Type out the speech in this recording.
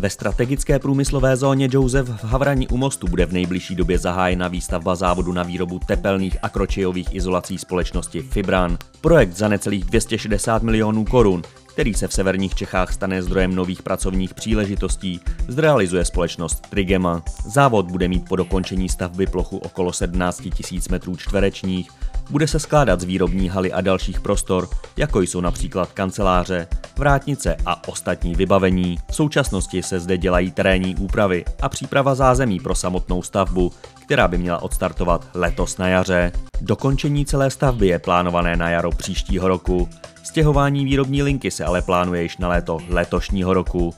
Ve strategické průmyslové zóně Joseph v Havrani u mostu bude v nejbližší době zahájena výstavba závodu na výrobu tepelných a kročejových izolací společnosti Fibran. Projekt za necelých 260 milionů korun který se v severních Čechách stane zdrojem nových pracovních příležitostí, zrealizuje společnost Trigema. Závod bude mít po dokončení stavby plochu okolo 17 000 metrů čtverečních, bude se skládat z výrobní haly a dalších prostor, jako jsou například kanceláře, vrátnice a ostatní vybavení. V současnosti se zde dělají terénní úpravy a příprava zázemí pro samotnou stavbu, která by měla odstartovat letos na jaře. Dokončení celé stavby je plánované na jaro příštího roku. Stěhování výrobní linky se ale plánuje již na léto letošního roku.